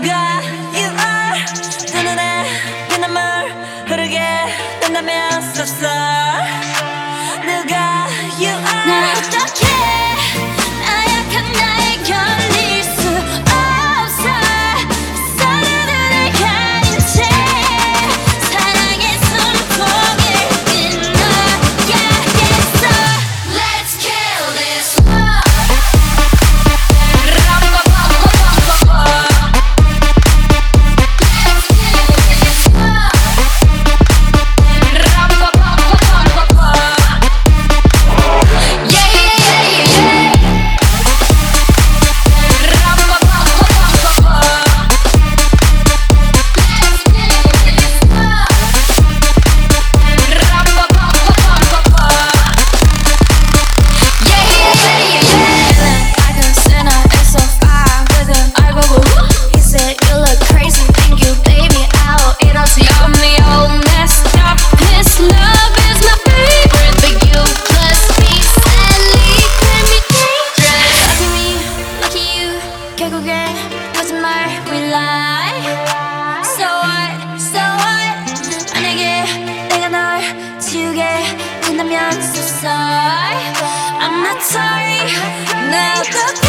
누가 you are 내 눈에 흐르게 된다면 섭섭 I'm not sorry Now the.